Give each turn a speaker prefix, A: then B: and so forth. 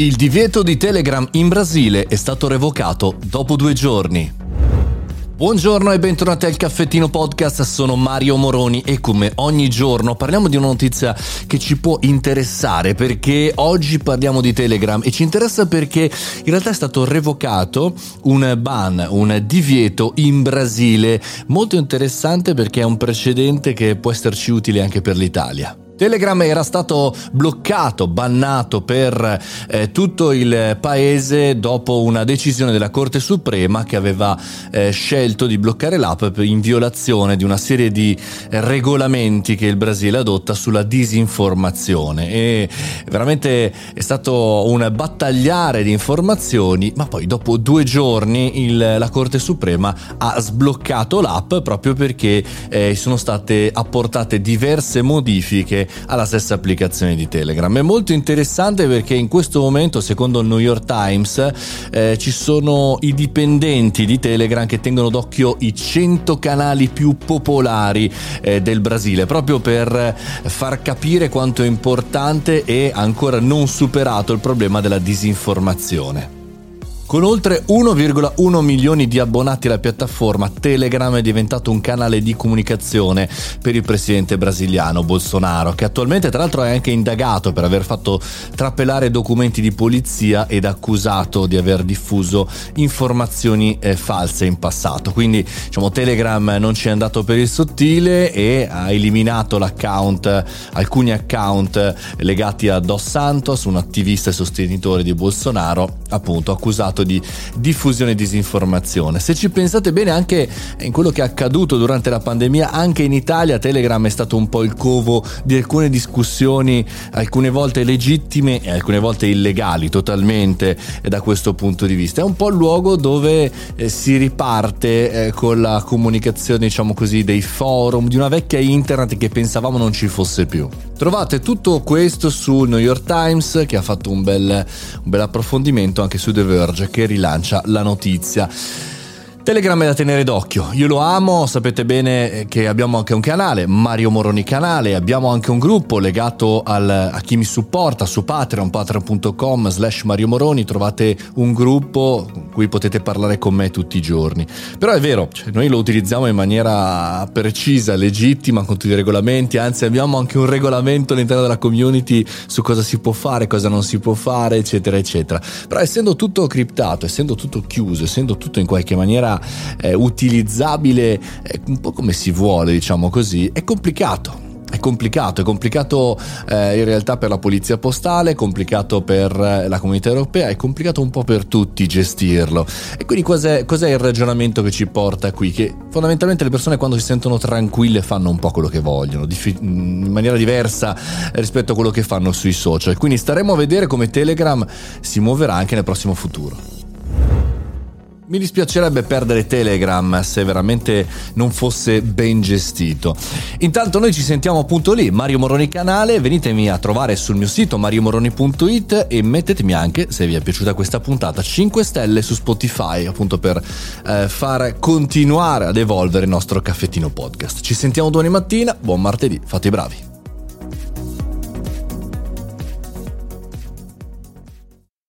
A: Il divieto di Telegram in Brasile è stato revocato dopo due giorni. Buongiorno e bentornati al Caffettino Podcast, sono Mario Moroni e come ogni giorno parliamo di una notizia che ci può interessare perché oggi parliamo di Telegram e ci interessa perché in realtà è stato revocato un ban, un divieto in Brasile, molto interessante perché è un precedente che può esserci utile anche per l'Italia. Telegram era stato bloccato, bannato per eh, tutto il paese dopo una decisione della Corte Suprema che aveva eh, scelto di bloccare l'app in violazione di una serie di regolamenti che il Brasile adotta sulla disinformazione. E veramente è stato un battagliare di informazioni, ma poi dopo due giorni il, la Corte Suprema ha sbloccato l'app proprio perché eh, sono state apportate diverse modifiche alla stessa applicazione di Telegram. È molto interessante perché in questo momento, secondo il New York Times, eh, ci sono i dipendenti di Telegram che tengono d'occhio i 100 canali più popolari eh, del Brasile, proprio per far capire quanto è importante e ancora non superato il problema della disinformazione. Con oltre 1,1 milioni di abbonati alla piattaforma, Telegram è diventato un canale di comunicazione per il presidente brasiliano Bolsonaro, che attualmente tra l'altro è anche indagato per aver fatto trappelare documenti di polizia ed accusato di aver diffuso informazioni eh, false in passato. Quindi diciamo Telegram non ci è andato per il sottile e ha eliminato l'account, alcuni account legati a Dos Santos, un attivista e sostenitore di Bolsonaro, appunto accusato fatto di diffusione e disinformazione. Se ci pensate bene anche in quello che è accaduto durante la pandemia, anche in Italia Telegram è stato un po' il covo di alcune discussioni, alcune volte legittime e alcune volte illegali totalmente da questo punto di vista. È un po' il luogo dove eh, si riparte eh, con la comunicazione, diciamo così, dei forum, di una vecchia internet che pensavamo non ci fosse più. Trovate tutto questo sul New York Times che ha fatto un bel, un bel approfondimento anche su The Verge che rilancia la notizia. Telegram è da tenere d'occhio, io lo amo, sapete bene che abbiamo anche un canale, Mario Moroni Canale, abbiamo anche un gruppo legato al, a chi mi supporta su Patreon, patreon.com slash Mario Moroni, trovate un gruppo con cui potete parlare con me tutti i giorni. Però è vero, cioè, noi lo utilizziamo in maniera precisa, legittima, con tutti i regolamenti, anzi abbiamo anche un regolamento all'interno della community su cosa si può fare, cosa non si può fare, eccetera, eccetera. Però essendo tutto criptato, essendo tutto chiuso, essendo tutto in qualche maniera eh, utilizzabile eh, un po' come si vuole, diciamo così, è complicato. È complicato, è complicato eh, in realtà per la polizia postale, è complicato per eh, la comunità europea, è complicato un po' per tutti gestirlo. E quindi cos'è, cos'è, il ragionamento che ci porta qui? Che fondamentalmente le persone quando si sentono tranquille fanno un po' quello che vogliono, in maniera diversa rispetto a quello che fanno sui social. Quindi staremo a vedere come Telegram si muoverà anche nel prossimo futuro. Mi dispiacerebbe perdere Telegram se veramente non fosse ben gestito. Intanto noi ci sentiamo appunto lì, Mario Moroni canale, venitemi a trovare sul mio sito mariomoroni.it e mettetemi anche, se vi è piaciuta questa puntata, 5 stelle su Spotify, appunto per eh, far continuare ad evolvere il nostro caffettino podcast. Ci sentiamo domani mattina, buon martedì, fate i bravi.